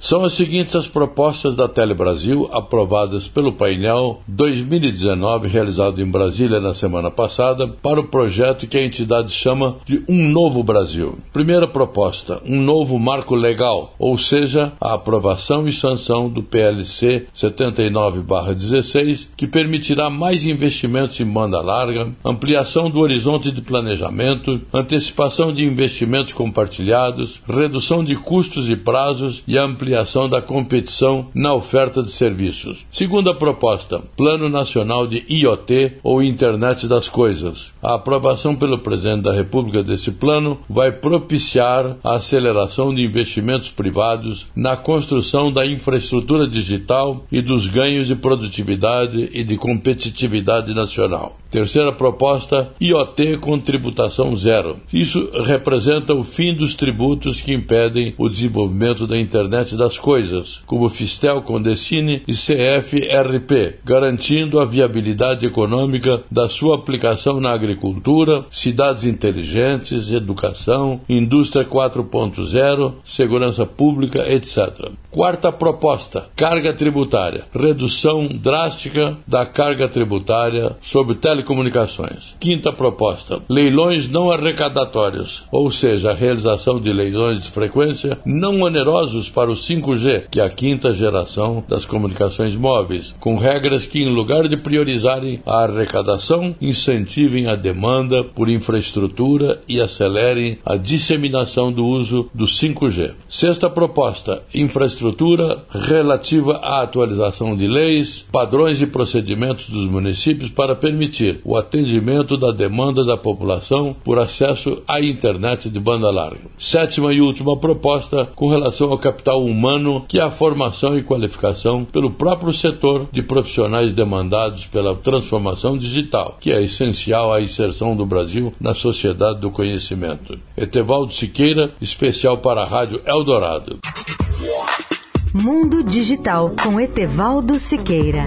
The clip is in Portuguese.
São as seguintes as propostas da Telebrasil aprovadas pelo painel 2019 realizado em Brasília na semana passada para o projeto que a entidade chama de Um Novo Brasil. Primeira proposta, um novo marco legal, ou seja, a aprovação e sanção do PLC 79/16, que permitirá mais investimentos em banda larga, ampliação do horizonte de planejamento, antecipação de investimentos compartilhados, redução de custos e prazos e ampliação ampliação da competição na oferta de serviços. Segunda proposta, Plano Nacional de IoT ou Internet das Coisas. A aprovação pelo presidente da República desse plano vai propiciar a aceleração de investimentos privados na construção da infraestrutura digital e dos ganhos de produtividade e de competitividade nacional. Terceira proposta, IoT com tributação zero. Isso representa o fim dos tributos que impedem o desenvolvimento da internet das coisas, como Fistel Condecine e CFRP, garantindo a viabilidade econômica da sua aplicação na agricultura, cidades inteligentes, educação, indústria 4.0, segurança pública, etc. Quarta proposta: carga tributária. Redução drástica da carga tributária sobre telecomunicações. Quinta proposta: leilões não arrecadatórios, ou seja, a realização de leilões de frequência não onerosos para o 5G, que é a quinta geração das comunicações móveis, com regras que, em lugar de priorizarem a arrecadação, incentivem a demanda por infraestrutura e acelerem a disseminação do uso do 5G. Sexta proposta: infraestrutura relativa à atualização de leis, padrões e procedimentos dos municípios para permitir o atendimento da demanda da população por acesso à internet de banda larga. Sétima e última proposta com relação ao capital humano, que é a formação e qualificação pelo próprio setor de profissionais demandados pela transformação digital, que é essencial à inserção do Brasil na sociedade do conhecimento. Etevaldo Siqueira, especial para a Rádio Eldorado. Mundo Digital com Etevaldo Siqueira.